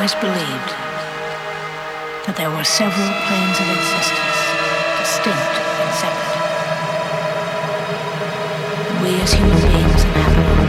always believed that there were several planes of existence, distinct and separate. We as human beings inhabit